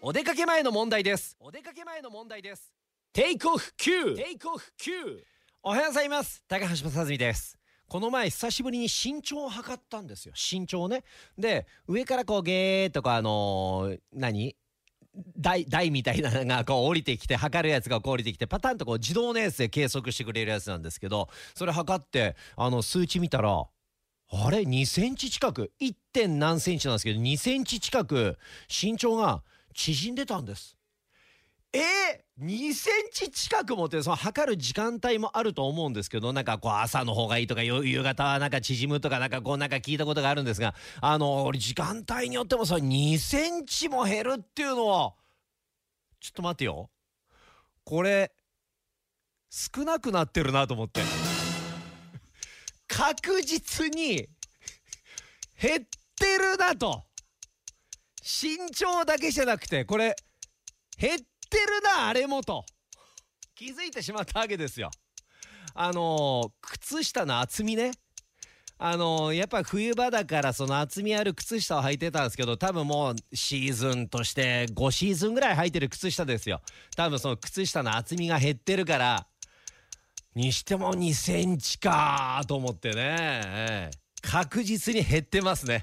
お出かけ前の問題です。お出かけ前の問題です。テイクオフ9テイクオフ9おはようございます。高橋正澄です。この前久しぶりに身長を測ったんですよ。身長ね。で上からこうゲーっとかあのー何？台台みたいなのがこう降りてきて測るやつがこう降りてきてパタンとこう自動のやつで計測してくれるやつなんですけどそれ測ってあの数値見たらあれ？2センチ近く。1. 点何センチなんですけど2センチ近く。身長が縮んでたんです。えー、2センチ近くもってその測る時間帯もあると思うんですけどなんかこう朝の方がいいとか夕方はなんか縮むとかなんかこうなんか聞いたことがあるんですがあの時間帯によってもそれ2センチも減るっていうのはちょっと待ってよ。これ少なくなってるなと思って。確実に減ってるなと。身長だけじゃなくてこれ減ってるなあれもと。気づいてしまったわけですよ。あのー靴下の厚みね。あのーやっぱ冬場だからその厚みある靴下を履いてたんですけど多分もうシーズンとして5シーズンぐらい履いてる靴下ですよ。多分その靴下の厚みが減ってるからにしても2センチかと思ってね、ええ。確実に減ってますね。